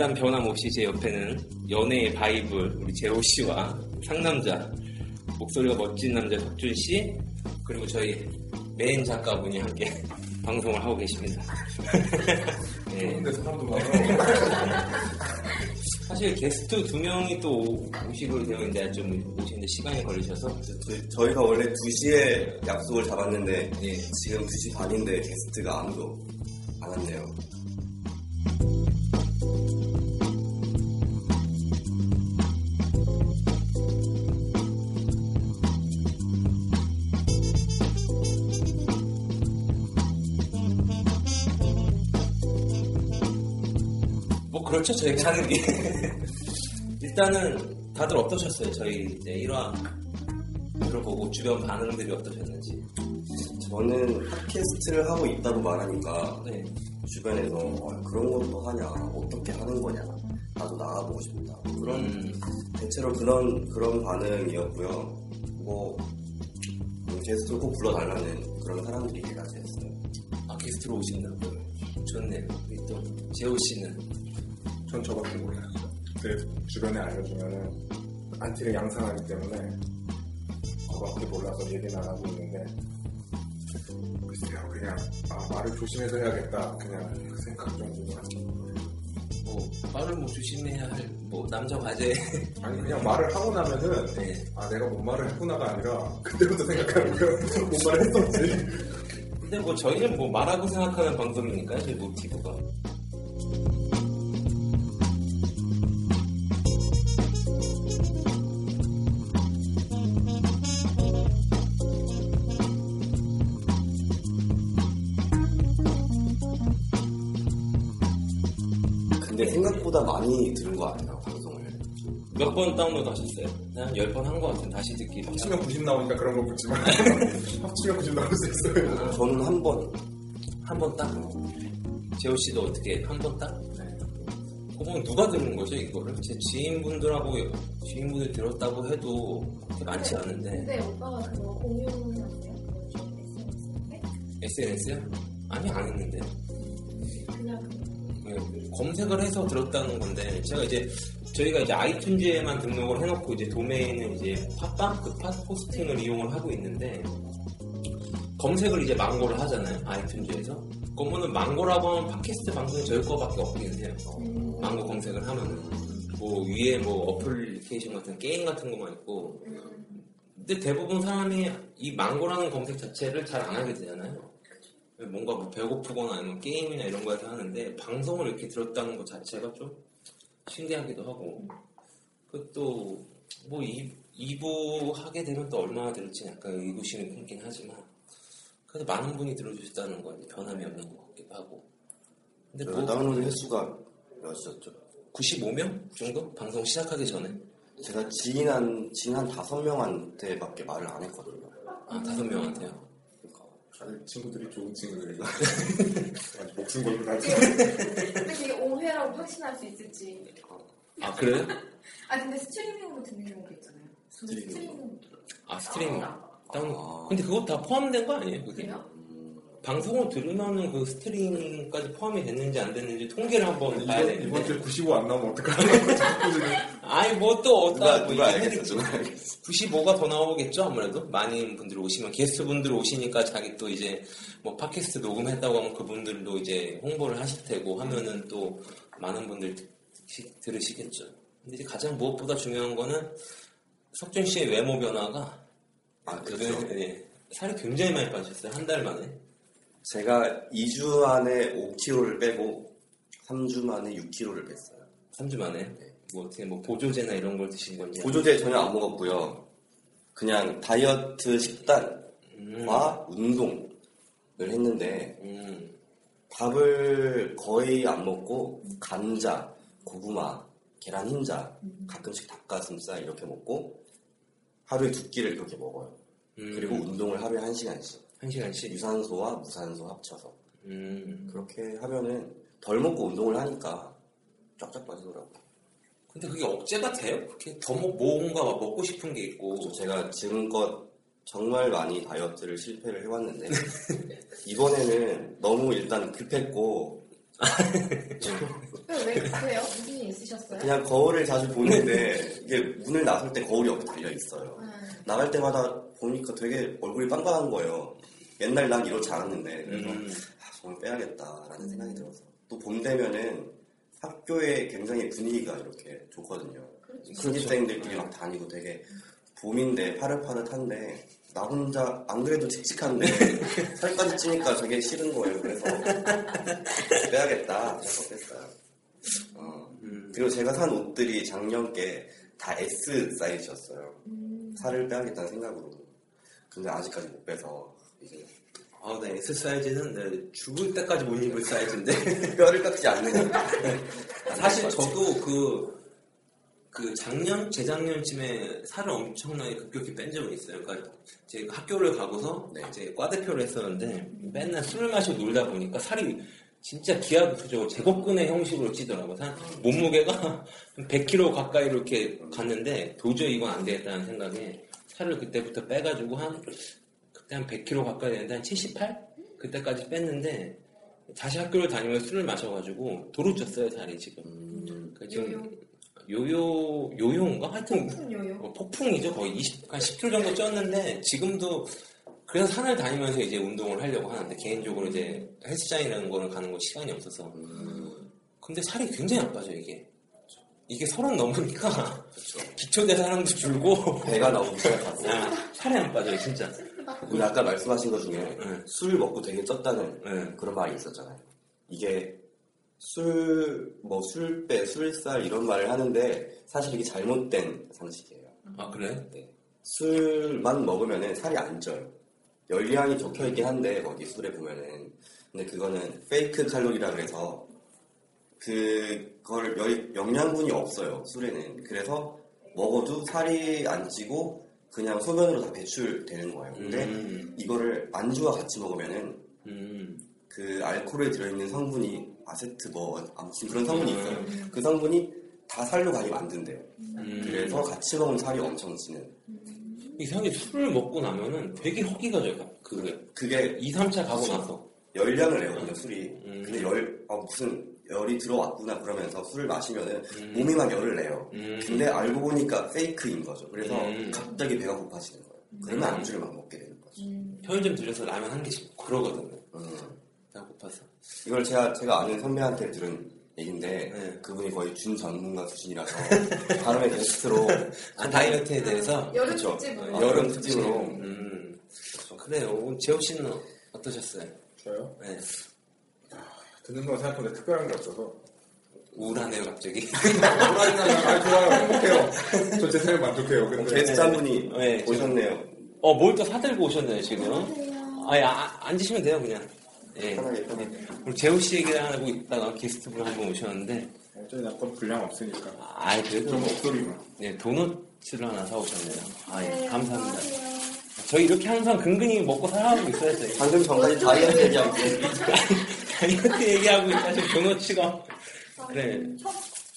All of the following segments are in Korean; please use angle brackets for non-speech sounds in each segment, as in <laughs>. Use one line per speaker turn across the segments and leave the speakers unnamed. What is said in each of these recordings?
일단 변함없이 제 옆에는 연애의 바이블 우리 제호 씨와 상남자 목소리가 멋진 남자 덕준 씨 그리고 저희 메인 작가분이 함께 <laughs> 방송을 하고 계십니다. <laughs> 네.
근데 사람도 많아. <laughs>
사실 게스트 두 명이 또 오시고 되어 있는데 좀 오시는데 시간이 걸리셔서
저- 저희가 원래 2시에 약속을 잡았는데
예.
지금 2시 반인데 게스트가 아무도 안 왔네요.
그렇죠 저희가 하는 게 일단은 다들 어떠셨어요? 저희 이제 1화 들어보고 주변 반응들이 어떠셨는지.
저는 팟캐스트를 하고 있다고 말하니까
네.
주변에서 어, 그런 것도 하냐 어떻게 하는 거냐 나도 나가보고 싶다. 그런
음,
대체로 그런 그런 반응이었고요. 뭐 음, 게스트를 꼭 불러달라는 그런 사람들이 대다수였어요
아 게스트로 오신다고요? 좋네요. 또 재호 씨는
전 저밖에 몰라요. 근데 주변에 알려주면은 안티를 양산하기 때문에 그거밖에 몰라서 얘기는 안 하고 있는데 글쎄요 그냥 아, 말을 조심해서 해야겠다. 그냥 그 생각 정도만
뭐 말을 뭐 조심해야 할 뭐 남자 과제. <laughs>
아니 그냥 말을 하고 나면은
네.
아 내가 뭔 말을 했구나가 아니라 그때부터 생각하는 거예요 <laughs> 뭔 말을 했었지.
근데 뭐 저희는 뭐 말하고 생각하는 방송이니까요 저희 모티브가
근데 생각보다 많이 들은 거 아니에요 방송을
몇 번 다운로드 하셨어요? 한 10번 한 것 같은 다시 듣기
합치면 90 나오니까 그런 거 묻지만 합치면 90 나올 수 있어요
저는 한 번
한 번 딱? 재호 씨도 어떻게 한 번 딱? 그건 누가 들은 거죠 이거를? 제 지인분들하고 지인분들 들었다고 해도 그렇게 많지 않은데
근데 오빠가 그거 공유하세요? SNS에?
SNS요? 아니 안 했는데 네, 검색을 해서 들었다는 건데 제가 이제 저희가 이제 아이튠즈에만 등록을 해놓고 이제 도메인은 이제 팟빵? 그 팟포스팅을 이용을 하고 있는데 검색을 이제 망고를 하잖아요 아이튠즈에서. 그러면은 망고라고 하면 팟캐스트 방송이 저희 거밖에 없기는 해요. 망고 검색을 하면은. 뭐 위에 뭐 어플리케이션 같은 게임 같은 것만 있고. 근데 대부분 사람이 이 망고라는 검색 자체를 잘 안 하게 되잖아요 뭔가 뭐 배고프거나 아니면 게임이나 이런 거에서 하는데 방송을 이렇게 들었다는 것 자체가 좀 신기하기도 하고 그것도 뭐 2 부 하게 되면 또 얼마나 들을지 약간 의구심이 생긴 하지만 그래도 많은 분이 들어주셨다는 건 변함이 없는 것 같기도 하고 근데 뭐
다운로드 횟수가 몇이었죠?
95명 정도? 방송 시작하기 전에
제가 지인 한, 지인 한 다섯 명한테밖에 말을 안 했거든요.
아 다섯 명한테요
다들 친구들이 좋은 친구들이고 <laughs> 아주 목숨 걸고 다지
근데 그게 오해라고 확신할 수 있을지.
아 그래요? <laughs>
아 근데 스트리밍으로 듣는 경우도 있잖아요.
스트리밍.
스트리밍으로
아 스트리밍 다운-
아.
근데 그거 다 포함된 거 아니에요? 그게?
그래요?
방송을 들으면은 그 스트리밍까지 포함이 됐는지 안 됐는지 통계를 한번 봐야
이번, 이번. 주에 95 안 나오면 어떡하나 자꾸 지금
아니 뭐또
누가
어디다
누가 알겠어 누가 알겠어
95가 더 나오겠죠 아무래도 많은 분들 오시면 게스트 분들 오시니까 자기 또 이제 뭐 팟캐스트 녹음했다고 하면 그분들도 이제 홍보를 하실 테고 하면은 또 많은 분들 듣- 들으시겠죠. 근데 이제 가장 무엇보다 중요한 거는 석준 씨의 외모 변화가 아그
그렇죠
예, 살이 굉장히 많이 빠졌어요 한 달 만에.
제가 2주 안에 5kg를 빼고 3주 만에 6kg를 뺐어요.
3주 만에? 뭐 어떻게 뭐 보조제나 이런 걸 드신 건지?
보조제 전혀 안 먹었고요. 그냥 다이어트 식단과
음,
운동을 했는데
음,
밥을 거의 안 먹고 감자, 고구마, 계란 흰자, 가끔씩 닭가슴살 이렇게 먹고 하루에 두 끼를 그렇게 먹어요.
음,
그리고 운동을 하루에 한 시간씩
한 시간씩
유산소와 무산소 합쳐서
음.
그렇게 하면은 덜 먹고 운동을 하니까 쫙쫙 빠지더라고요.
근데 그게 억제가 돼요? 그렇게 더 먹, 뭔가 막 먹고 싶은 게 있고
그래서 제가 지금껏 정말 많이 다이어트를 실패를 해왔는데 <laughs> 이번에는 너무 일단 급했고
왜, 왜 그래요? 무슨 일 있으셨어요?
그냥 거울을 자주 보는데 <laughs> 이게 문을 나설 때 거울이 옆에 달려 있어요.
아,
나갈 때마다 보니까 되게 얼굴이 빵빵한 거예요. 옛날 난 이렇지 않았는데 그래서
음.
아, 정말 빼야겠다라는 생각이 들어서 또 봄 되면은 학교에 굉장히 분위기가 이렇게 좋거든요.
그렇죠.
신입생들끼리 막 다니고 되게 봄인데 파릇파릇한데 나 혼자 안 그래도 칙칙한데 <laughs> 살까지 찌니까 되게 싫은 거예요. 그래서 빼야겠다 해서 뺐어요. 어,
음.
그리고 제가 산 옷들이 작년께 다 S 사이즈였어요.
음,
살을 빼야겠다는 생각으로. 근데 아직까지 못 빼서 이제
아, 네, S 사이즈는 네, 죽을 때까지 못 입을 사이즈인데 <laughs>
뼈를 깎지 않는 <laughs>
사실 저도 그, 그 작년, 재작년쯤에 살을 엄청나게 급격히 뺀 적은 있어요. 그러니까 제가 학교를 가고서
네.
이제 과대표를 했었는데 맨날 술을 마시고 놀다 보니까 살이 진짜 기하급수적으로 제곱근의 형식으로 찌더라고요. 한 몸무게가 한 100kg 가까이로 이렇게 갔는데 도저히 이건 안 되겠다는 생각에 살을 그때부터 빼가지고 한 그때 한 100kg 가까이 되는데 한 78? 그때까지 뺐는데 다시 학교를 다니면서 술을 마셔가지고 도로 쪘어요 살이 지금. 그러니까 지금 요요? 요요인가? 하여튼
폭풍 요요.
어, 폭풍이죠. 거의 20, 한 10kg 정도 쪘는데 지금도 그래서 산을 다니면서 이제 운동을 하려고 하는데 개인적으로 이제 헬스장이라는 거는 가는 거 시간이 없어서. 근데 살이 굉장히 안 빠져 이게 이게 서른 넘으니까 기초대 사람도 줄고
배가 나오기 시작하고
아, 살이 안 빠져요 진짜
그리고 아까 말씀하신 것 중에
네.
술 먹고 되게 쪘다는
네.
그런 말이 있었잖아요. 이게 술, 뭐 술배, 술살 이런 말을 하는데 사실 이게 잘못된 상식이에요.
아 그래?
네. 술만 먹으면 살이 안 쪄요. 열량이 적혀 있긴 한데 거기 술에 보면은 근데 그거는 페이크 칼로리라 그래서 그 걸 열- 영양분이 없어요 술에는 그래서 먹어도 살이 안 찌고 그냥 소변으로 다 배출되는 거예요. 근데
음,
이거를 안주와 같이 먹으면은
음,
그 알코올에 들어있는 성분이 아세트 뭐 아무튼 그런 성분이 있어요.
음.
그 성분이 다 살로 가게 만든대요.
음.
그래서 같이 먹으면 살이 엄청 찌는.
이상하게 술을 먹고 나면은 되게 허기가 져요 그게
그게
2, 3차 가고 나서
열량을 내거든요 술이.
음.
근데 열 아, 무슨 열이 들어왔구나 그러면서 술을 마시면은
음.
몸이 막 열을 내요.
음.
근데 알고 보니까 페이크인 거죠. 그래서
음.
갑자기 배가 고파지는 거예요. 그러면 안주를 막 먹게 되는 거죠.
음.
편의점 들려서 라면 한 개씩 먹고 그러거든요
음.
배가 고파서
이걸 제가 제가 아는 선배한테 들은 얘긴데
네.
그분이 거의 준 전문가 수준이라서 <laughs> 다음에 게스트로
아 다이어트에 대해서
여름
그쵸.
특집으로.
어, 여름 특집으로
음 그래요 재호 씨는 어떠셨어요?
저요?
네.
듣는 거 생각보다 특별한 게 없어서.
우울하네요 갑자기.
아 좋아요 행복해요. 저제 삶에 만족해요. 근데
게스트 한 분이
네,
오셨네요.
어 뭘 또 사들고 오셨네요 지금. 아예 아, 앉으시면 돼요 그냥. 예.
편하게 편하게.
우리 재호 씨 얘기를 하고 있다가 게스트분 한 분 오셨는데.
어차피 나건 분량 없으니까.
아 그래도
좀 목소리만.
네, 도넛을 하나 사오셨네요. 아, 예,
네,
감사합니다. 저희 이렇게 항상 근근히 먹고 살아가고 있어요 저희
방금 전까지 다이어트 얘기하고 <laughs> <laughs>
다이어트 얘기하고 있다 지금 도넛치가
아,
그래.
첫,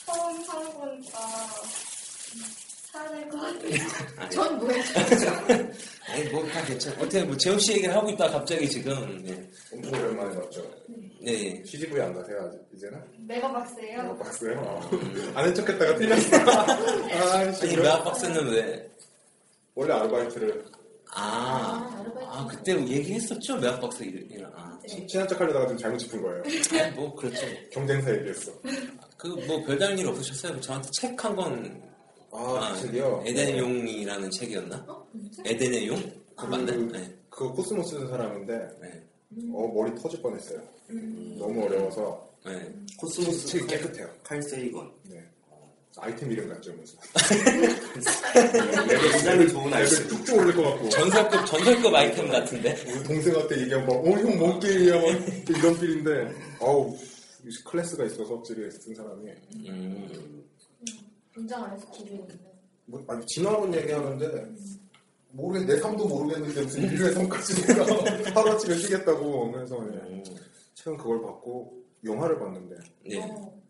처음 하는 거니까 사야 될 것 같아요.
아니,
전 뭐예요? <laughs>
아니 뭐다 괜찮아. 어떻게 뭐 재호 씨 얘기를 하고 있다 가 갑자기 지금 네.
엄청 오랜만에 봤죠.
네.
CGV 안 가세요 아직 이제는?
메가박스예요.
이거 박스요? 어. 아는 척했다가 틀렸어. 아, <laughs>
아니
씨.
메아박스는 왜?
원래 아르바이트를
아,
아. 아
그때 얘기했었죠 메아박스 이름. 아,
네.
친한 척하려다가 좀 잘못 짚은 거예요.
아니, 뭐 그렇죠.
경쟁사 얘기했어.
그 뭐 별다른 일 없으셨어요? 저한테 책 한 권.
아, 책이요?
에덴의 용이라는 책이었나?
어?
에덴의 용? 그거 맞나?
그-
네.
그거 코스모 쓰는 사람인데
네.
어 머리 터질 뻔했어요. 너무 어려워서
네.
코스모스
책이 깨끗해요.
칼세이건.
네. 아이템 이름 같죠 무슨.
굉장히 좋은
레벨
아이템.
쭉쭉 올릴 것 같고.
전설급 전설급 아이템 같은데.
우리 동생한테 얘기하면 막, 어, 형, 뭔 길이야? 막, 이런 길인데, 아우, 클래스가 있어서 확실히 쓴 사람이.
음.
인정 안 해서 기분인데.
뭐, 아니, 진화론 얘기하는데, 모르겠, 내 삶도 모르겠는데 무슨 인류의 삶까지 내가 <laughs> 하루아침에 뛰겠다고. 그래서, 예.
음.
최근 그걸 봤고, 영화를 봤는데,
네.
어,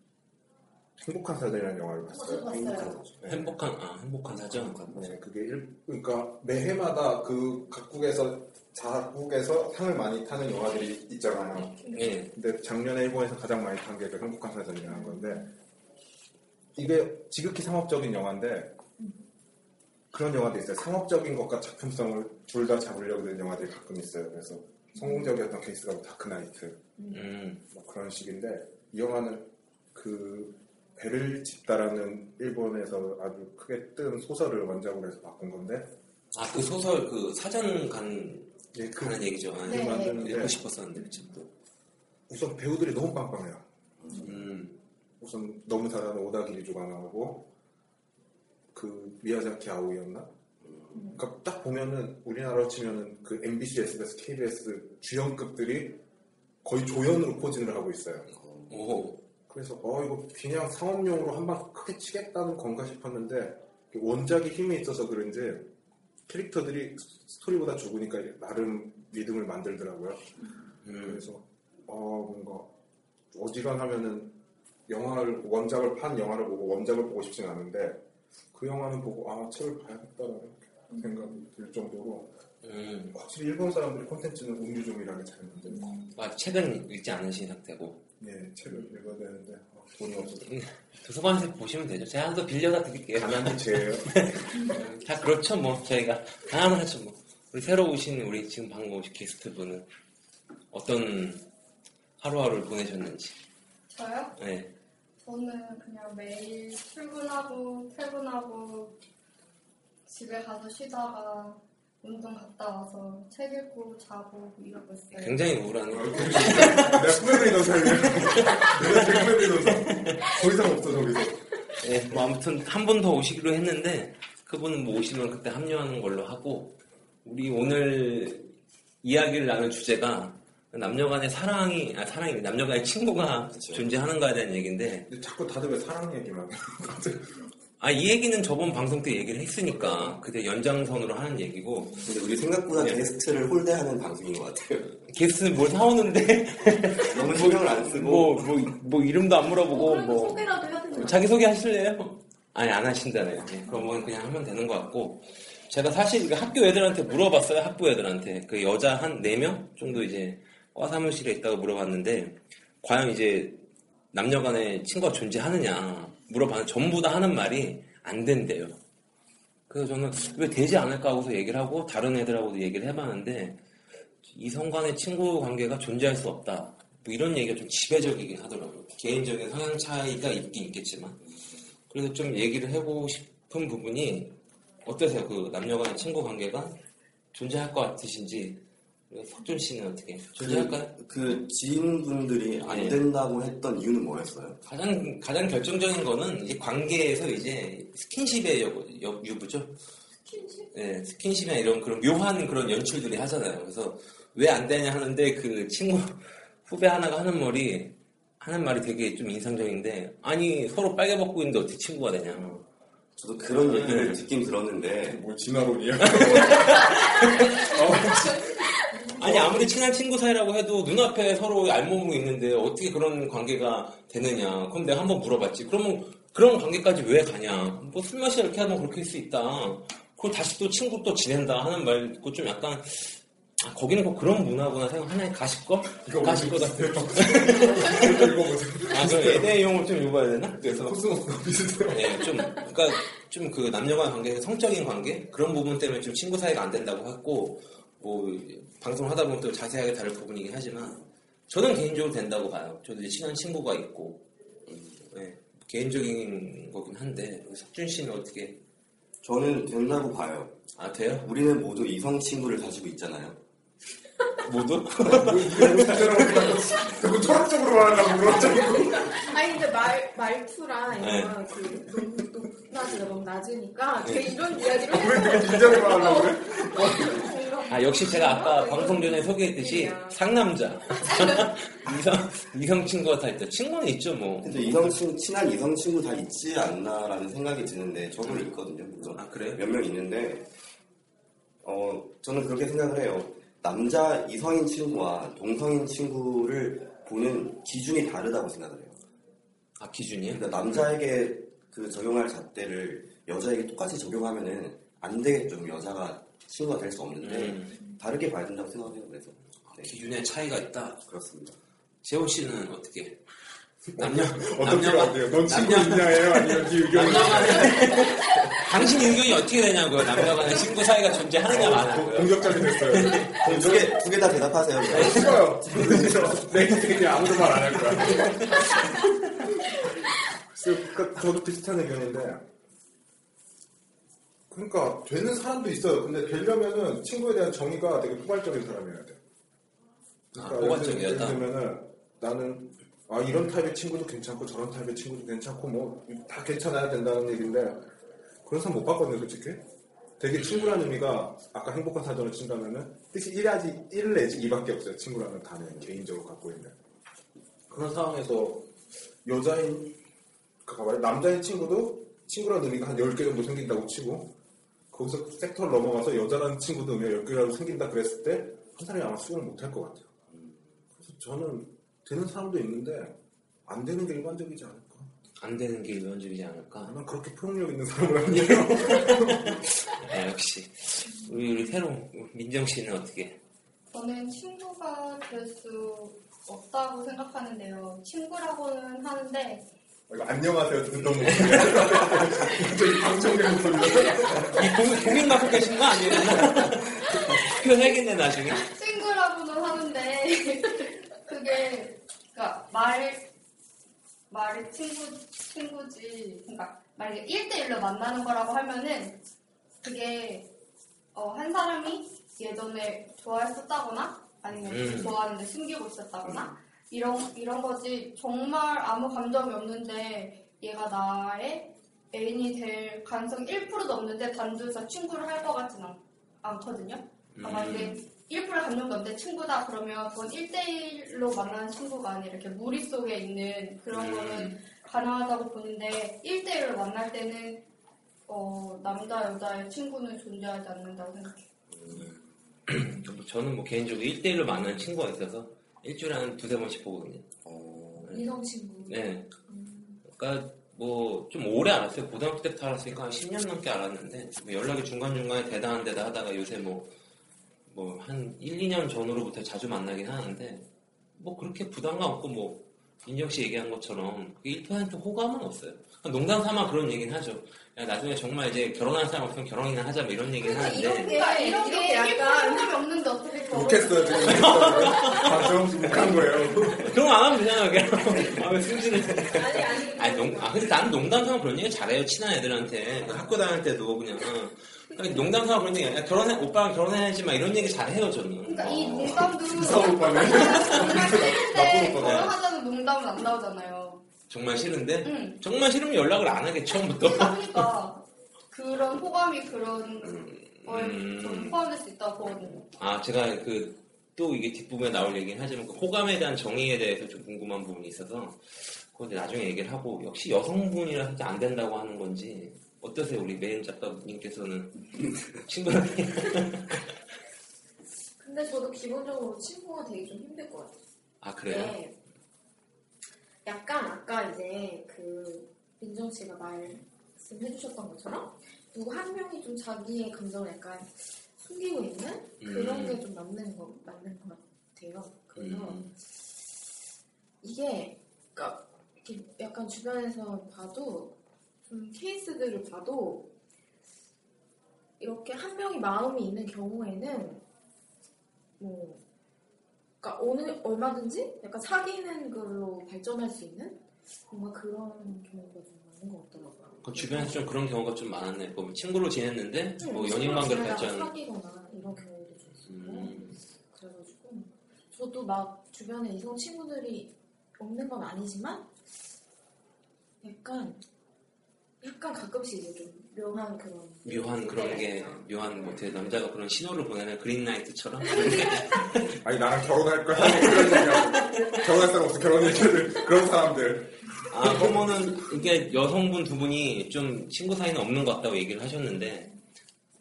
행복한 사전이라는 영화를 봤어요.
봤어요.
네.
행복한 아 행복한 사전.
네, 그게 일, 그러니까 매해마다 그 각국에서 자국에서 상을 많이 타는 영화들이 있잖아요.
예.
근데 작년에 일본에서 가장 많이 탄 게 그 행복한 사전이라는 건데 이게 지극히 상업적인 영화인데 그런 영화도 있어요. 상업적인 것과 작품성을 둘 다 잡으려고 되는 영화들이 가끔 있어요. 그래서 성공적이었던 케이스가 뭐 다크나이트
음.
뭐 그런 식인데 이 영화는 그 배를 짓다라는 일본에서 아주 크게 뜬 소설을 원작으로 해서 바꾼 건데
아 그 소설 그 사전 간
예, 그
하는 얘기죠. 아,
네.
만드는데
읽고 싶었었는데 그 책도.
우선 배우들이 너무 빵빵해요.
음.
우선 너무 잘하는 오다 기리조가 나오고 그 미야자키 아오이였나? 그러니까 딱 보면은 우리나라로 치면은 그 MBC, SBS, KBS 주연급들이 거의 조연으로 포진을 하고 있어요.
오.
그래서 어 이거 그냥 상업용으로 한 방 크게 치겠다는 건가 싶었는데 원작이 힘이 있어서 그런지 캐릭터들이 스토리보다 죽으니까 나름 믿음을 만들더라고요.
음.
그래서 어 뭔가 어지간하면은 영화를 원작을 판 영화를 보고 원작을 보고 싶진 않은데 그 영화는 보고 아 책을 봐야겠다라는 생각이 들 정도로
음.
확실히 일본 사람들이 콘텐츠는 음유종이라게 잘 만들고
아, 책은 읽지 않으신 상태고
예 책을 읽어야 되는데 아, 돈이 없어서
도서관에서 보시면 되죠. 제가 한번 빌려다 드릴게요.
가난이 죄예요. <laughs>
다 그렇죠, 뭐 저희가 가난하죠, 뭐. 우리 새로 오신 우리 지금 방금 오신 게스트분은 어떤 하루하루를 보내셨는지.
저요?
네.
저는 그냥 매일 출근하고 퇴근하고 집에 가서 쉬다가 운동 갔다 와서 책 읽고 자고 이러고 있어요.
굉장히 우울하네요.
내가 꿈에그리던 삶이야. <laughs> 내가 꿈에그리던 삶. 더 이상 없어 저기서.
네, 뭐 아무튼 한분더 오시기로 했는데 그분은 뭐 오시면 그때 합류하는 걸로 하고 우리 오늘 이야기를 나눌 주제가 남녀간의 사랑이 아 사랑이 남녀간의 친구가
그쵸.
존재하는가에 대한 얘기인데
근데 자꾸 다들 왜 사랑 얘기만 해? <laughs>
아 이 얘기는 저번 방송 때 얘기를 했으니까 그때 연장선으로 하는 얘기고
근데 우리 생각보다
네.
게스트를 홀대하는 방송인 것 같아요. <laughs>
게스트는 뭘 사오는데 <laughs>
너무 신경을 안 쓰고
뭐 뭐 뭐 이름도 안 물어보고 뭐
소개라도 해야 되나?
자기 소개 하실래요? 아니 안 하신다네요. 네, 그러면 그냥 하면 되는 것 같고 제가 사실 학교 애들한테 물어봤어요. 학부 애들한테 그 여자 한 4명 정도 이제 과 사무실에 있다고 물어봤는데 과연 이제 남녀 간의 친구가 존재하느냐 물어봤는데 전부 다 하는 말이 안 된대요. 그래서 저는 왜 되지 않을까 하고서 얘기를 하고 다른 애들하고도 얘기를 해봤는데 이성 간의 친구 관계가 존재할 수 없다. 뭐 이런 얘기가 좀 지배적이긴 하더라고요. 개인적인 성향 차이가 있긴 있겠지만. 그래서 좀 얘기를 해보고 싶은 부분이 어떠세요? 그 남녀 간의 친구 관계가 존재할 것 같으신지. 석준 씨는 어떻게? 존재할까요?
그 지인분들이 안
네.
된다고 했던 이유는 뭐였어요?
가장, 가장 결정적인 거는 이제 관계에서 이제 스킨십의 여, 여- 유부죠. 네, 스킨십이나 이런 그런 묘한 그런 연출들이 하잖아요. 그래서 왜 안 되냐 하는데 그 친구 <laughs> 후배 하나가 하는 말이 하는 말이 되게 좀 인상적인데 아니 서로 빨개 벗고 있는데 어떻게 친구가 되냐.
저도 그런
네.
얘기를 듣긴 들었는데
뭐 진화론이야? <laughs>
아니 아무리 친한 친구 사이라고 해도 눈앞에 서로 알몸으로 있는데 어떻게 그런 관계가 되느냐. 그럼 내가 한번 물어봤지. 그러면 그런 관계까지 왜 가냐? 뭐 술 마시 이렇게 하면 그렇게 할 수 있다. 그걸 다시 또 친구 또 지낸다 하는 말 듣고 좀 약간 아, 거기는 꼭 그런 문화구나 생각 하나의 가십거?
이거
가십거 같은. 아, 그럼 애대용을 좀 읽어야 되나? 그래서
코스모스가 비슷해요.
네, 좀, 그러니까 좀 그 남녀간 관계, 성적인 관계 그런 부분 때문에 좀 친구 사이가 안 된다고 했고, 뭐 방송을 하다 보면 또 자세하게 다룰 부분이긴 하지만 저는 개인적으로 된다고 봐요. 저도 이제 친한 친구가 있고, 음, 네, 개인적인 거긴 한데 석준 씨는 어떻게?
저는 된다고 봐요.
아 돼요?
우리는 모두 이성 친구를 가지고 있잖아요.
모두?
뭐 자꾸 철학적으로 말하려고 그러죠.
아니 근데 말 말투랑
네.
이런 그 너무 높낮이가 너무 낮으니까 되게 이런 이야기를
왜 되게 긴장을 말하려고 그래?
아 역시 제가 아까 방송 전에 소개했듯이 상남자 <laughs> 이성 이성 친구가 다 있죠. 친구는 있죠 뭐.
근데 이성 친 친한 이성 친구 다 있지 않나라는 생각이 드는데 저도 있거든요. 물론
아 그래요?
몇 명 있는데 어 저는 그렇게 생각을 해요. 남자 이성인 친구와 동성인 친구를 보는 기준이 다르다고 생각을 해요.
아 기준이요?
그러니까 남자에게 그 적용할 잣대를 여자에게 똑같이 적용하면은 안 되겠죠. 여자가 친구가 될 수 없는데
음.
다르게 봐야 된다고 생각해요. 그래서 네,
기준의 차이가 있다.
그렇습니다.
재호 씨는 어떻게? 남녀
어떻게
남녀가
안 돼요? 넌 친구 있냐예요? 아니면 네 <laughs> 의견이
당신 의견이 어떻게 되냐고요? 남녀간의 친구 사이가 존재하느냐 마냐고요?
공격적이 됐어요. <laughs>
두개 두 개 다 대답하세요. 그럼.
싫어요. 내 인생에 아무도 말 안 할 거야. <laughs> 그래서 그- 저도 비슷한 의견인데, 그러니까 되는 사람도 있어요. 근데 되려면은 친구에 대한 정의가 되게 포괄적인 사람이어야 돼.
아,
그러니까
포괄적이었다.
예를 들면은 나는 아 이런 타입의 친구도 괜찮고 저런 타입의 친구도 괜찮고 뭐 다 괜찮아야 된다는 얘기인데 그런 사람 못 봤거든요 솔직히 되게 친구라는 의미가 아까 행복한 사전을 친다면은 뜻이 1하지 1 내지 2밖에 없어요 친구라는 단어는 개인적으로 갖고 있는 그런 상황에서 여자인 말해 남자인 친구도 친구라는 의미가 한 10개 정도 생긴다고 치고 거기서 섹터를 넘어가서 여자라는 친구도 의미가 10개라도 생긴다 그랬을 때 한 사람이 아마 수용을 못할 것 같아요 그래서 저는 되는 사람도 있는데 안 되는 게 일반적이지 않을까.
안 되는 게 일반적이지 않을까?
난 그렇게 포용력 있는 사람은 아니에요.
아, 역시 우리 우리 새로운 민정 씨는 어떻게?
저는 친구가 될 수 없다고 생각하는데요. 친구라고는 하는데
이거 안녕하세요 듣던 목소리. 저기 방청객 목소리.
이 고민 갖고 계신 거 아니에요? 표현해야겠네 나중에.
친구라고는 하는데 그게 그러니까 말 말이 친구 친구지 그러니까 만약에 1대1로 만나는 거라고 하면은 그게 어, 한 사람이 예전에 좋아했었다거나 아니면
음.
좋아하는데 숨기고 있었다거나 이런 이런 거지 정말 아무 감정이 없는데 얘가 나의 애인이 될 가능성이 1%도 없는데 단둘이서 친구를 할 것 같지는 않- 않거든요.
음.
아, 만약에 1% 감정도 없는데 친구다 그러면 그건 1대1로 만나는 친구가 아니라 이렇게 무리 속에 있는 그런
음.
거는 가능하다고 보는데 1대1로 만날 때는 어, 남자 여자의 친구는 존재하지 않는다고 생각해요. <clears throat>
저는 뭐 개인적으로 1대1로 만나는 친구가 있어서 일주일에 한 두세 번씩 보거든요.
어,
이성 친구.
네. 그러니까 뭐 좀 오래 알았어요. 고등학교 때부터 알았으니까 한 10년 넘게 알았는데 뭐 연락이 중간중간에 대단한 데다 하다가 요새 뭐 뭐 한 1, 2년 전으로부터 자주 만나긴 하는데 뭐 그렇게 부담감 없고 뭐 인정 씨 얘기한 것처럼 1% 호감은 없어요. 농담 삼아 그런 얘기는 하죠. 야, 나중에 정말 이제 결혼할 사람 없으면 결혼이나 하자 뭐 이런 얘기는
그러니까
하는데
이런 게
그러니까 이런 게
약간
1%도 없는데 어떻게 결혼
욕했어요 지금. 방송 욕한 거예요.
그런 거 안 하면 되잖아요. 그냥. 아, 왜 승진을
아니 아니.
아니, 농, 아, 근데 나는 농담 삼아 그런 얘기 잘해요. 친한 애들한테. 그 학교 다닐 때도 그냥. 어. 아니, 농담 삼아 그런 얘기, 야, 결혼해, 오빠랑 결혼해야지, 막 이런 얘기 잘 해요, 저는.
그러니까 이
어.
농담도
이상 오빠네.
싫은데
나쁜 오빠네.
결혼하자는 농담은 안 나오잖아요.
정말 싫은데?
응.
정말 싫으면 연락을 안 하겠, 처음부터.
그러니까 그런 호감이 그런 거에
음.
좀 포함될 수 있다고 보거든요.
아, 제가 그, 또 이게 뒷부분에 나올 얘기는 하지만, 그 호감에 대한 정의에 대해서 좀 궁금한 부분이 있어서, 그건 이제 나중에 얘기를 하고, 역시 여성분이라서 안 된다고 하는 건지, 어떠세요, 우리 메인 작가님께서는? <laughs> 친구한테.
근데 저도 기본적으로 친구가 되게 좀 힘들 것 같아요.
아, 그래요?
네. 약간 아까 이제 그 민정 씨가 말씀해주셨던 것처럼 누구 한 명이 좀 자기의 감정을 약간 숨기고 있는 그런
음.
게좀 맞는 거 맞는 것 같아요. 그래서
음.
이게 그러니까 이렇게 약간 주변에서 봐도 좀 케이스들을 봐도 이렇게 한 명이 마음이 있는 경우에는 뭐 그러니까 오늘 얼마든지 약간 사귀는 걸로 발전할 수 있는 뭔가 그런 경우가 좀 많은 것 같더라고요.
그 주변에서 좀 그런 경우가 좀 많았네. 뭐 친구로 지냈는데 뭐
응,
연인 관계를
지내다가
발전.
사귀거나 이런 경우도 좀 있었고
음.
그래가지고 저도 막 주변에 이성 친구들이 없는 건 아니지만 약간 약간 가끔씩 이제 좀 묘한 그런
묘한 그런
네.
게 묘한 뭐 어떻게 남자가 그런 신호를 보내는 그린라이트처럼 <laughs>
아니 나랑 결혼할 거야 그런 얘기야 결혼할 사람 없어 결혼 얘기를 그런 사람들
아 그러면은 이게 여성분 두 분이 좀 친구 사이는 없는 것 같다고 얘기를 하셨는데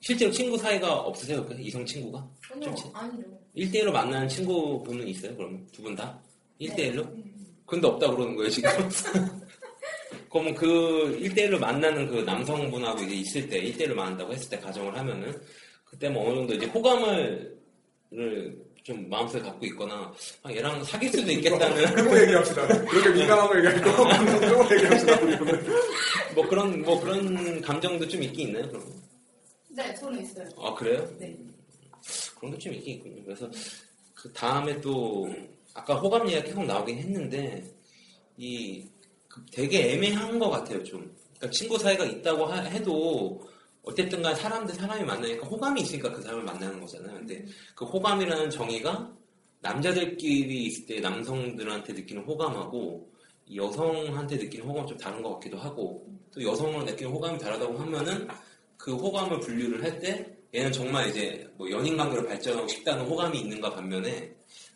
실제로 친구 사이가 없으세요? 그 이성 친구가?
아니요
좀
아니요
1대1로 만나는 친구분은 있어요? 그럼 두분 다? 1대1로?
네.
근데 없다 그러는 거예요 지금? <laughs> 그러면 그 1대1로 만나는 그 남성분하고 이제 있을 때 1대1로 만난다고 했을 때 가정을 하면은 그때 뭐 어느 정도 이제 호감을 좀 마음속에 갖고 있거나 아, 얘랑 사귈 수도 있겠다는 <laughs>
그거 얘기합시다 그렇게 민감한 거 얘기할 거 그거 얘기합시다 오늘 <laughs>
뭐 그런 뭐 그런 감정도 좀 있긴 있나요? 그럼?
네, 저는 있어요.
아 그래요?
네.
그런 게 좀 있긴 있군요. 그래서 그 다음에 또 아까 호감 얘기가 계속 나오긴 했는데 이그 되게 애매한 것 같아요 좀. 그러니까 친구 사이가 있다고 하- 해도 어쨌든 간 사람 대 사람이 만나니까 호감이 있으니까 그 사람을 만나는 거잖아요. 근데 그 호감이라는 정의가 남자들끼리 있을 때 남성들한테 느끼는 호감하고 이 여성한테 느끼는 호감은 좀 다른 것 같기도 하고 또 여성을 느끼는 호감이 다르다고 하면은 그 호감을 분류를 할 때 얘는 정말 이제 뭐 연인 관계로 발전하고 싶다는 호감이 있는가 반면에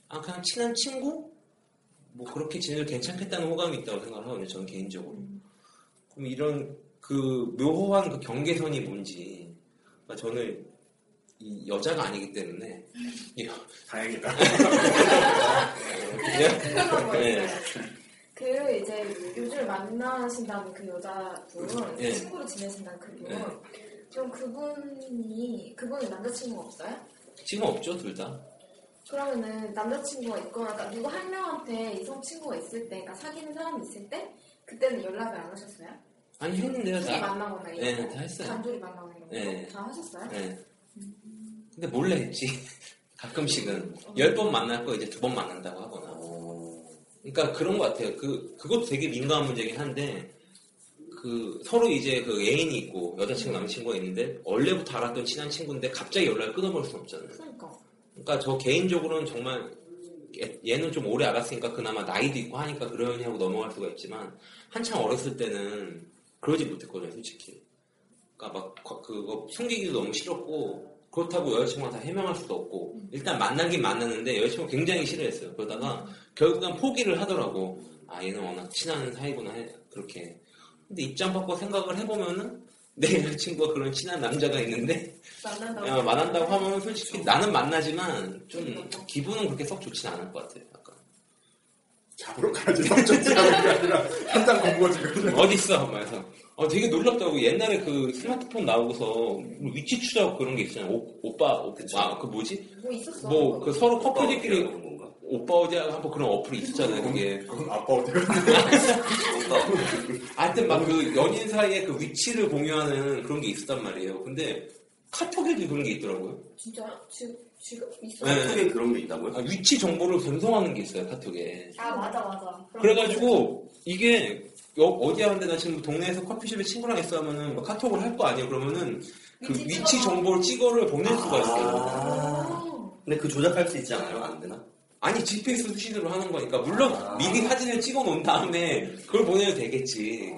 아 그냥 친한 친구 뭐 그렇게 지내도 괜찮겠다는 호감이 있다고 생각을 하거든요 저는 개인적으로 그럼 이런 그 묘호한 그 경계선이 뭔지 그러니까 저는 이 여자가 아니기 때문에 이-
다행이다
그냥
그런 거
네.
그 이제 요즘 만나신다는 그 여자분
예.
친구로 지내신다는 그분
예.
좀 그분이 그분은 남자친구가 없어요?
지금 없죠 둘 다.
그러면은 남자친구가 있거나 그러니까 누구 한 명한테 이성 친구가 있을 때, 그러니까 사귀는 사람이 있을 때 그때는 연락을 안 하셨어요?
아니 했는데요
둘이
다.
만나거나 이런
네,
거?
다 했어요.
단둘이 만나거나 이런 거?
네.
다 하셨어요?
네. 근데 몰래 했지. <laughs> 가끔씩은 열번 만날 거 이제 두 번 만난다고 하거나. 그러니까 그런 것 같아요. 그 그것도 되게 민감한 문제긴 한데 그 서로 이제 그 애인이 있고 여자친구 남자친구가 있는데 원래부터 알았던 친한 친구인데 갑자기 연락을 끊어버릴 수 없잖아요.
그러니까
그러니까 저 개인적으로는 정말 얘- 얘는 좀 오래 알았으니까 그나마 나이도 있고 하니까 그러니 하고 넘어갈 수가 있지만 한창 어렸을 때는 그러지 못했거든요, 솔직히. 그러니까 막 거- 그거 숨기기도 너무 싫었고 그렇다고 여자친구가 다 해명할 수도 없고 일단 만나긴 만났는데 여자친구가 굉장히 싫어했어요. 그러다가 결국엔 포기를 하더라고. 아 얘는 워낙 친한 사이구나 해 그렇게. 근데 입장 바꿔 생각을 해보면은 내 여자친구가 그런 친한 남자가 있는데
만난다고
야, 만난다고 하면 솔직히 나는 만나지만 좀 기분은 그렇게 썩 좋진 않을 것 같아요. 약간.
잡으러 가야지 섭섭지 않은 게 아니라 한장 건거 지금
어딨어? 하면서. 어, 되게 놀랍다고. 옛날에 그 스마트폰 나오고서 위치 추적 그런 게 있잖아요. 오, 오빠, 오빠, 그 뭐지?
뭐 있었어?
뭐 그 서로 커플들끼리? 오빠 어디 한번 그런 어플이 있었잖아요. 그게.
그건 아빠 어디가 <laughs>
하여튼 막 그 연인 사이에 그 위치를 공유하는 그런 게 있었단 말이에요. 근데 카톡에도 그런 게 있더라고요.
진짜요? 지금 지금 있어?
네.
카톡에 그런 게 있다고요?
아, 위치 정보를 전송하는 게 있어요. 카톡에.
아, 맞아, 맞아.
그래가지고 이게 여- 어디야 근데 나 지금 동네에서 커피숍에 친구랑 있어 하면은 뭐 카톡을 할 거 아니에요 그러면은 그
위치
위치. 정보를 찍어를 보낼 수가 있어요
아. 근데 그 조작할 수 있지 않아요? 안 되나?
아니 GPS 수신으로 하는 거니까 물론
아.
미리 사진을 찍어 놓은 다음에 그걸 보내도 되겠지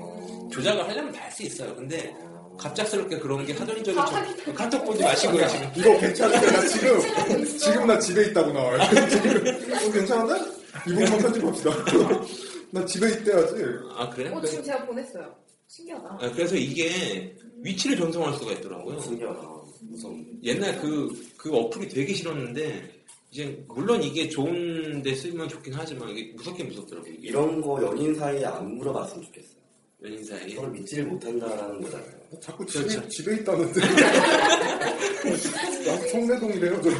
조작을 하려면 다 할 수 있어요 근데 갑작스럽게 그런 게 정-
사기다.
카톡 보지 마시고요 지금
이거 괜찮은데 나 <laughs> 지금 지금 나 집에 있다고 나와요 지금 이거 괜찮은데? 이분만 편집합시다 <laughs> 나 집에 있대야지
아 그래요?
어,
그래서,
지금 제가 보냈어요. 신기하다.
아, 그래서 이게 위치를 전송할 수가 있더라고요
신기하다. 무서운.
옛날 그, 그 어플이 되게 싫었는데, 이제, 물론 이게 좋은데 쓰면 좋긴 하지만, 이게 무섭긴 무섭더라고요. 이게.
이런 거 연인 사이에 안 물어봤으면 좋겠어요. 연인 사이.
그걸 믿지를 못한다라는 거잖아요.
자꾸 집에,
그렇죠.
집에 있다는데. <laughs> 나 성내동이래요, 저.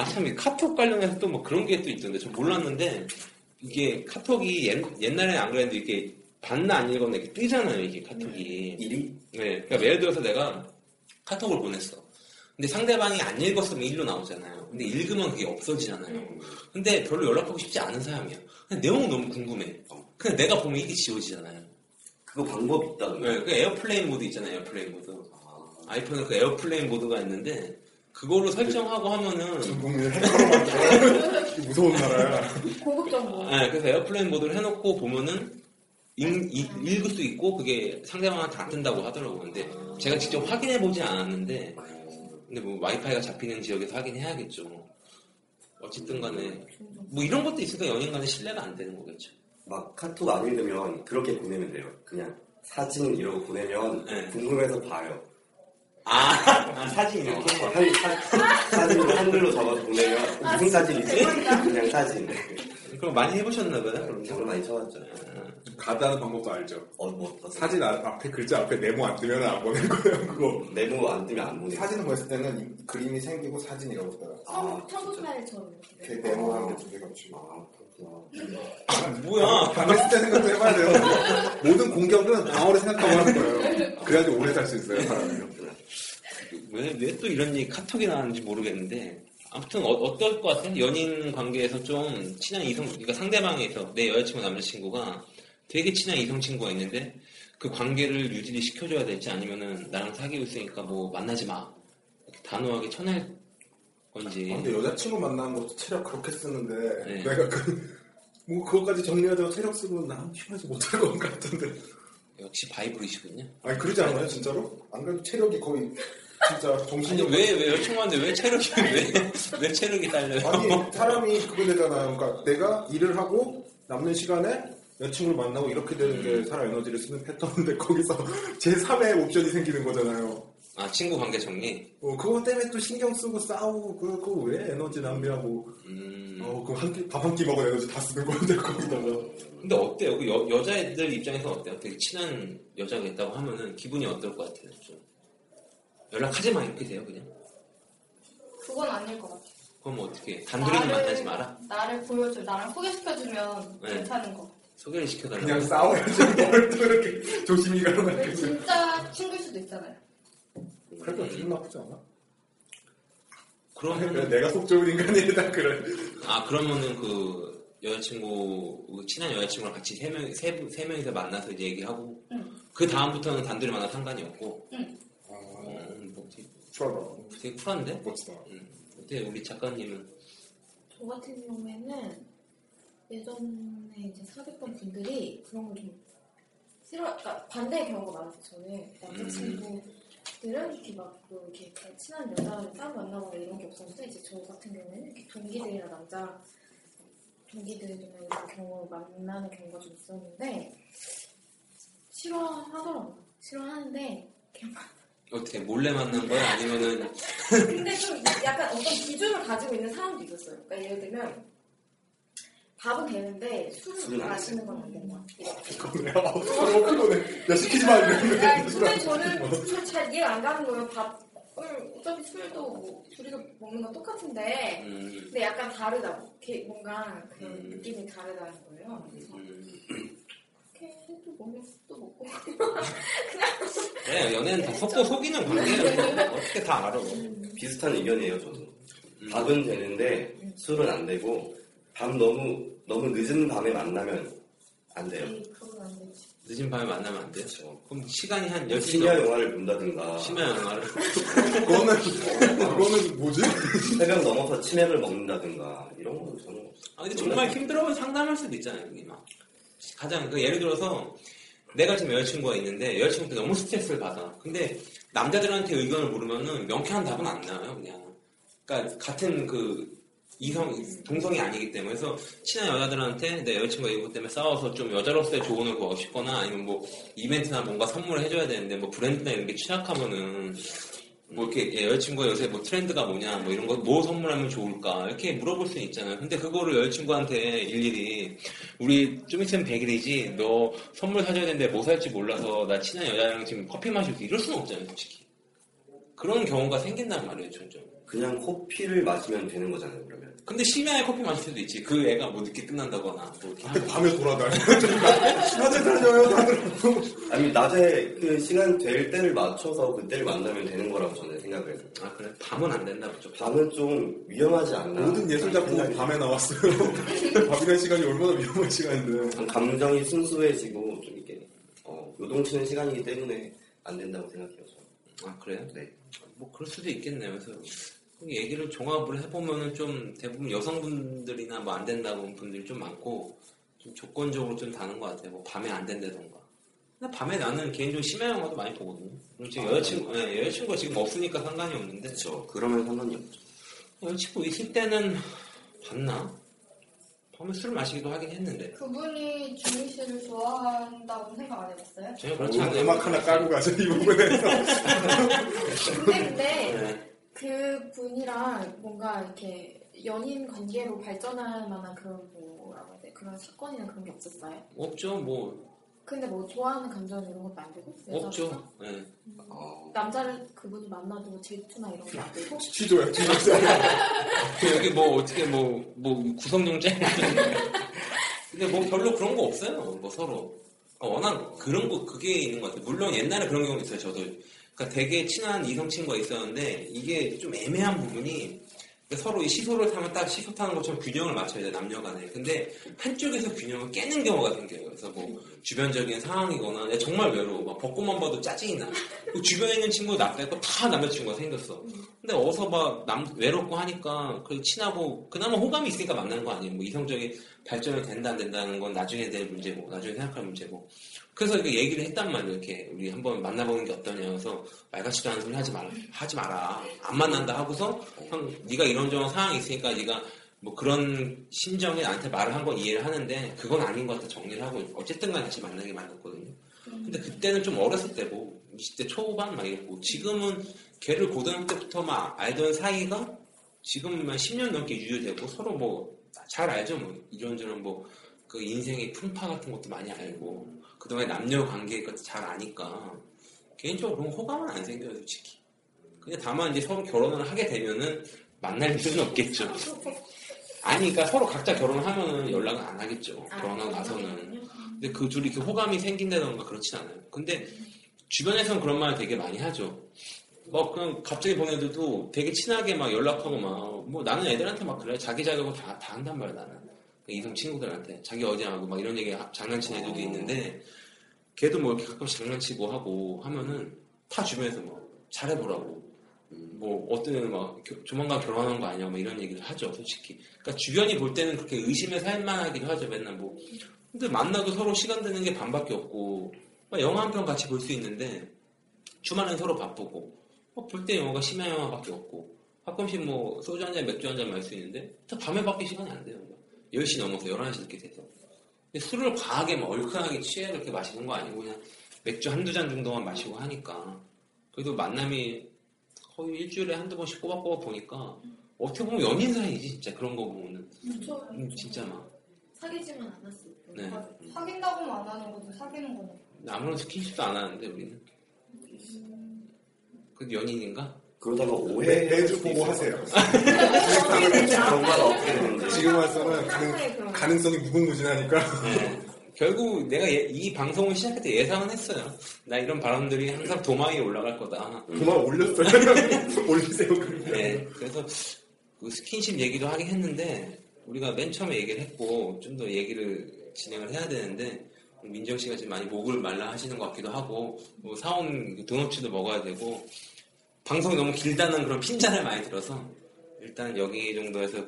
아, 참, 이 카톡 관련해서 또 뭐 그런 게 또 있던데, 저 몰랐는데, 이게 카톡이 옛, 옛날에는 안 그랬는데, 이게 봤나 안 읽었나 이렇게 뜨잖아요, 이게 카톡이.
일이?
네. 그러니까 예를 들어서 내가 카톡을 보냈어. 근데 상대방이 안 읽었으면 1로 나오잖아요. 근데 읽으면 그게 없어지잖아요. 근데 별로 연락하고 싶지 않은 사람이야. 근데 내용은 너무 궁금해. 근데 내가 보면 이게 지워지잖아요.
그거 방법이 있다던데.
네, 그 airplane mode 있잖아요, airplane mode. 아이폰에 그 airplane mode가 있는데, 그거로 설정하고 하면은,
전 무서운 나라야.
고급 정보.
네, 그래서 airplane mode를 해놓고 보면은 읽, 읽- 읽 을 수 있고 그게 상대방한테 안 뜬다고 하더라고요. 근데 제가 직접 확인해 보지 않았는데 근데 뭐 와이파이가 잡히는 지역에서 확인해야겠죠. 어쨌든 간에 뭐 이런 것도 있으니까 연인 간에 신뢰가 안 되는 거겠죠.
막 카톡 안 읽으면 그렇게 보내면 돼요. 그냥 사진 이러고 보내면
네.
궁금해서 봐요.
아, 아, 사진
어,
이렇게?
한, 사, 사진을 한글로 적어서 보내면 무슨 사진이지? 그냥 사진.
그럼 많이 해보셨나 봐요. 그럼
저는 많이 쳐봤죠.
가다는 방법도 알죠.
어, 뭐, 어,
사진 아- 앞에 글자 앞에 네모 안 뜨면 안 보낼 거예요, 그거.
네모 안 뜨면 안 보내.
사진을 보냈을 때는 이 그림이 생기고 사진이라고 써요.
아.
청구파일처럼
이렇게. 네모 한개 두 개가 치고.
아, 그렇구나.
뭐야?
방했을 때 생각도 해봐야 돼요. 모든 공격은 방어를 생각하고 하는 거예요. 그래야지 오래 살 수 있어요, 사람이.
왜, 왜 또 이런 얘기 카톡이 나왔는지 모르겠는데 아무튼 어, 떨것 같아요? 연인 관계에서 좀 친한 이성 그러니까 상대방에서 내 여자친구 남자친구가 되게 친한 이성 친구가 있는데 그 관계를 유지를 시켜줘야 될지 아니면은 나랑 사귀고 있으니까 뭐 만나지 마 단호하게 쳐낼 건지
아, 근데 여자친구 만나는 것도 체력 그렇게 쓰는데
네.
내가 그, 뭐 그것까지 정리하자고 체력 쓰고 난 힘에서 못할 것 같은데.
역시 바이브리시군요.
아니 그러지 않아요, 진짜로? 안 그래도 체력이 거의 진짜 정신력.
왜왜 여자친구한테 왜 체력이 왜 왜 체력이 딸려요?
아니 사람이 그거 되잖아요. 그러니까 내가 일을 하고 남는 시간에 여자친구를 만나고 이렇게 되는 게 사람 에너지를 쓰는 패턴인데 <laughs> 거기서 제3의 옵션이 생기는 거잖아요.
아 친구 관계 정리.
어, 그거 때문에 또 신경 쓰고 싸우고 그, 그거 왜 에너지 낭비하고
음.
어, 그한 끼, 밥한 끼 먹은 에너지 다 쓰는 건데 거기다가
근데 어때요? 그 여, 여자애들 입장에서 어때요? 되게 친한 여자가 있다고 하면은 기분이 어떨 것 같아요? 좀 연락하지 마 이렇게 돼요 그냥?
그건 아닐 것 같아.
그럼 어떻게 해? 단둘이는 만나지 마라?
나를 보여줘. 나랑 소개시켜주면
네.
괜찮은 거.
소개를 시켜달라고
그냥 싸워야지 <laughs> 뭘또 이렇게 조심히
왜
가는
진짜 친구일 수도 있잖아요.
그래도 기분 나쁘지 않아?
그러면
내가 속 좋은 인간이다 그래
아 그러면은 그 여자친구 그 친한 여자친구랑 같이 세 명 세, 분- 세 명이서 만나서 이제 얘기하고
응.
그 다음부터는 단둘이 만나 상관이 없고
응.
아,
음, 뭐 되게, 쿨한데?
멋지다.
음, 어때? 우리 작가님은?
저 같은 경우에는 예전에 이제 사귀었던 분들이 그런 걸 좀 싫어, 그러니까 반대의 경우가 많았어요. 저는. 남자친구들은 이렇게 막뭐 이렇게 친한 여자를 따로 만나거나 이런 게 없었는데 이제 저 같은 경우에는 이렇게 동기들이나 남자 동기들이나 이런 경우 만나는 경우가 좀 있었는데 싫어하더라고요. 싫어하는데 그냥
어떻게 몰래 만난 거야? 아니면은
근데 좀 약간 어떤 기준을 가지고 있는 사람도 있었어요. 그러니까 예를 들면 밥은 되는데 술을
술은 안
마시는 건 안 된다.
그거네 아, 어, 그거네 야 시키지 마 이러는데
야, 근데 저는 술잘 이해가 안 가는 거예요. 밥을 어차피 술도 뭐 둘이서 먹는 건 똑같은데
음,
근데 약간 다르다고. 이렇게 뭔가 그런
음.
느낌이 다르다는 거예요. 그래서
음.
이렇게 먹고
그래 네, 연애는 다 속고 속이는 관계예요 어떻게 다 알아
비슷한 의견이에요, 저도.
음.
밥은 되는데 술은 안 되고 밤 너무 너무 늦은 밤에 만나면 안 돼요.
이 그건 안 되지.
늦은 밤에 만나면 안 돼요?
그렇죠.
그럼 시간이 한 10시
심야 영화를 본다든가
심야 영화를
그거는 그거는 뭐지?
새벽 넘어서 치맥을 먹는다든가 이런 거 저는
아 근데 정말 힘들어면 상담할 수도 있잖아요 막 가장 그 예를 들어서 내가 지금 여자친구가 있는데 여자친구한테 너무 스트레스를 받아. 근데 남자들한테 의견을 물으면은 명쾌한 답은 안 나와요 그냥. 그러니까 같은 그 이성 동성이 아니기 때문에. 그래서 친한 여자들한테 내 여자친구가 이것 때문에 싸워서 좀 여자로서의 조언을 구하고 싶거나 아니면 뭐 이벤트나 뭔가 선물을 해줘야 되는데 뭐 브랜드나 이런 게 취약하면은 뭐 이렇게 예, 여자친구가 요새 뭐 트렌드가 뭐냐 뭐 이런 거 뭐 선물하면 좋을까 이렇게 물어볼 수는 있잖아요. 근데 그거를 여자친구한테 일일이 우리 좀 있으면 100일이지 너 선물 사줘야 되는데 뭐 살지 몰라서 나 친한 여자랑 지금 커피 마시고 이럴 수는 없잖아요, 솔직히. 그런 경우가 생긴단 말이에요, 점점.
그냥 커피를 마시면 되는 거잖아요, 그러면.
근데 심야에 커피 마실 수도 있지. 그 애가 뭐 늦게 끝난다거나 뭐
근데 밤에 돌아다녀. 다들 다녀요, 다들.
아니, 낮에 그 시간 될 때를 맞춰서 그때를 만나면 되는 거라고 저는 생각을 해요.
아 그래? 밤은 안 된다 그죠?
밤은 좀 위험하지 않나.
모든 예술 작품은 밤에 나왔어요. <laughs> 밤이라는 시간이 얼마나 위험한 시간인데.
감정이 순수해지고 좀 이렇게 어, 요동치는 시간이기 때문에 안 된다고 생각해요. 저는.
아 그래요?
네.
뭐 그럴 수도 있겠네요. 그래서 얘기를 종합을 해보면은 좀 대부분 여성분들이나 뭐 안 된다고 분들이 좀 많고 좀 조건적으로 좀 다는 것 같아요. 뭐 밤에 안 된다던가. 근데 밤에 나는 개인적으로 심야 영화도 많이 보거든요. 지금 여자친구, 예, 여자친구가 지금 없으니까 상관이 없는데
그렇죠. 그러면 상관이 없죠.
여자친구 있을 때는 봤나? 밤에 술을 마시기도 하긴 했는데
그분이 주민 씨를 좋아한다고 생각 안 해봤어요?
전혀 그렇지 않아요.
음악 하나 까고 가죠, 이 부분에서.
근데 근데
네.
그 분이랑 뭔가 이렇게 연인 관계로 발전할 만한 그런 뭐라고 해야 돼 그런 사건이나 그런 게 없었어요?
없죠, 뭐
근데 뭐 좋아하는 감정 이런 것도 안 되고?
없죠. 예.
어,
남자를 그분이 만나도 질투나 이런 게안 되고 <laughs>
취조야, 취조.
그 여기 뭐 어떻게 뭐 뭐 구성용 짤 <laughs> 근데 뭐 별로 그런 거 없어요 뭐 서로 워낙 그런 거 그게 있는 것 같아요. 물론 옛날에 그런 경우 있어요 저도. 그러니까 되게 친한 이성 친구가 있었는데 이게 좀 애매한 부분이 서로 이 시소를 타면 딱 시소 타는 것처럼 균형을 맞춰야 돼 남녀 간에. 근데 한쪽에서 균형을 깨는 경우가 생겨요. 그래서 뭐 주변적인 상황이거나 내가 정말 외로워. 막 벚꽃만 봐도 짜증이 나. 그 주변에 있는 친구 나 빼고 다 남자친구가 생겼어. 근데 어서 막 남, 외롭고 하니까 그 친하고 그나마 호감이 있으니까 만나는 거 아니에요. 뭐 이성적인 발전이 된다 안 된다는 건 나중에 될 문제고 나중에 생각할 문제고 그래서 이렇게 얘기를 했단 말이에요. 이렇게 우리 한번 만나보는 게 어떠냐 그래서 말 같지도 않은 소리 하지 마라 하지 마라. 안 만난다 하고서 형 네가 이런저런 상황이 있으니까 네가 뭐 그런 심정에 나한테 말을 한 건 이해를 하는데 그건 아닌 것 같아 정리를 하고 어쨌든 간에 같이 만나게 만났거든요. 근데 그때는 좀 어렸을 때고 20대 초반 막 이랬고 지금은 걔를 고등학교 때부터 막 알던 사이가 지금 한 10년 넘게 유효되고 서로 뭐 잘 알죠. 뭐 이런저런 뭐 그 인생의 풍파 같은 것도 많이 알고 그동안 남녀 관계 것도 잘 아니까 개인적으로 그런 호감은 안 생겨요 솔직히 근데 다만 이제 서로 결혼을 하게 되면은 만날 일은 없겠죠 아니 그러니까 서로 각자 결혼을 하면은 연락은 안 하겠죠
아,
결혼하고 나서는. 근데 그 둘이 이렇게 호감이 생긴다던가 그렇진 않아요. 근데 주변에서는 그런 말 되게 많이 하죠. 뭐 그냥 갑자기 보내도 되게 친하게 막 연락하고 막 뭐 나는 애들한테 막 그래 자기 자격으로 다, 다 한단 말이야 나는 이성 친구들한테 자기 어디 하고 막 이런 얘기 하- 장난치는 애들도 있는데 걔도 뭐 이렇게 가끔씩 장난치고 하고 하면은 다 주변에서 뭐 잘해보라고 뭐 어떤 막 겨- 조만간 결혼하는 거 아니야? 뭐 이런 얘기를 하죠 솔직히. 그러니까 주변이 볼 때는 그렇게 의심을 살만하기도 하죠 맨날 뭐. 근데 만나도 서로 시간 되는 게 반밖에 없고 막 영화 한 편 같이 볼 수 있는데 주말엔 서로 바쁘고 볼 때 영화가 심야 영화밖에 없고 가끔씩 뭐 소주 한 잔 맥주 한 잔 마실 수 있는데 다 밤에밖에 시간이 안 돼요 10시 넘어서 11시 이렇게 돼서. 술을 과하게 막 얼큰하게 취해 그렇게 마시는 거 아니고 그냥 맥주 한두 잔 정도만 마시고 하니까. 그래도 만남이 거의 일주일에 한두 번씩 꼬박꼬박 보니까 어떻게 보면 연인 사이지 진짜 그런 거 보면은. 음, 진짜 막.
사귀지만 않았을 때
네.
사귄다고만 안 하는 거지 사귀는 거는.
아무런 스킨십도 안 하는데 우리는. 그 연인인가?
그러다가
매,
오해.
매주 보고 하세요.
결과가 어떻게 되는지.
지금 와서는
상황에
가능,
그런
가능성이 무궁무진하니까.
네. 결국 내가 예- 이 방송을 시작할 때 예상은 했어요. 나 이런 발언들이 항상 도마 위에 올라갈 거다.
그만 올렸어요. <laughs> 올리세요, 그러면.
네. 그래서 그 스킨십 얘기도 하긴 했는데 우리가 맨 처음에 얘기를 했고 좀 더 얘기를 진행을 해야 되는데 민정 씨가 지금 많이 목을 말라 하시는 것 같기도 하고 뭐 사온 그 도넛츠도 먹어야 되고 방송이 너무 길다는 그런 핀잔을 많이 들어서 일단 여기 정도에서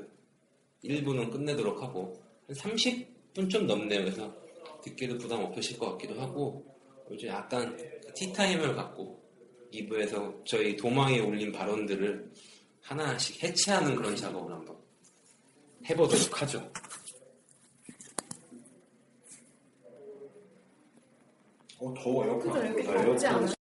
1부는 끝내도록 하고 한 30분 좀 넘네요. 그래서 듣기도 부담 없으실 것 같기도 하고 요즘 약간 티타임을 갖고 2부에서 저희 도망에 올린 발언들을 하나씩 해체하는 그런 작업을 한번 해보도록 하죠.
어, 더워요.
그죠 이렇게
아,
덥지 않아요?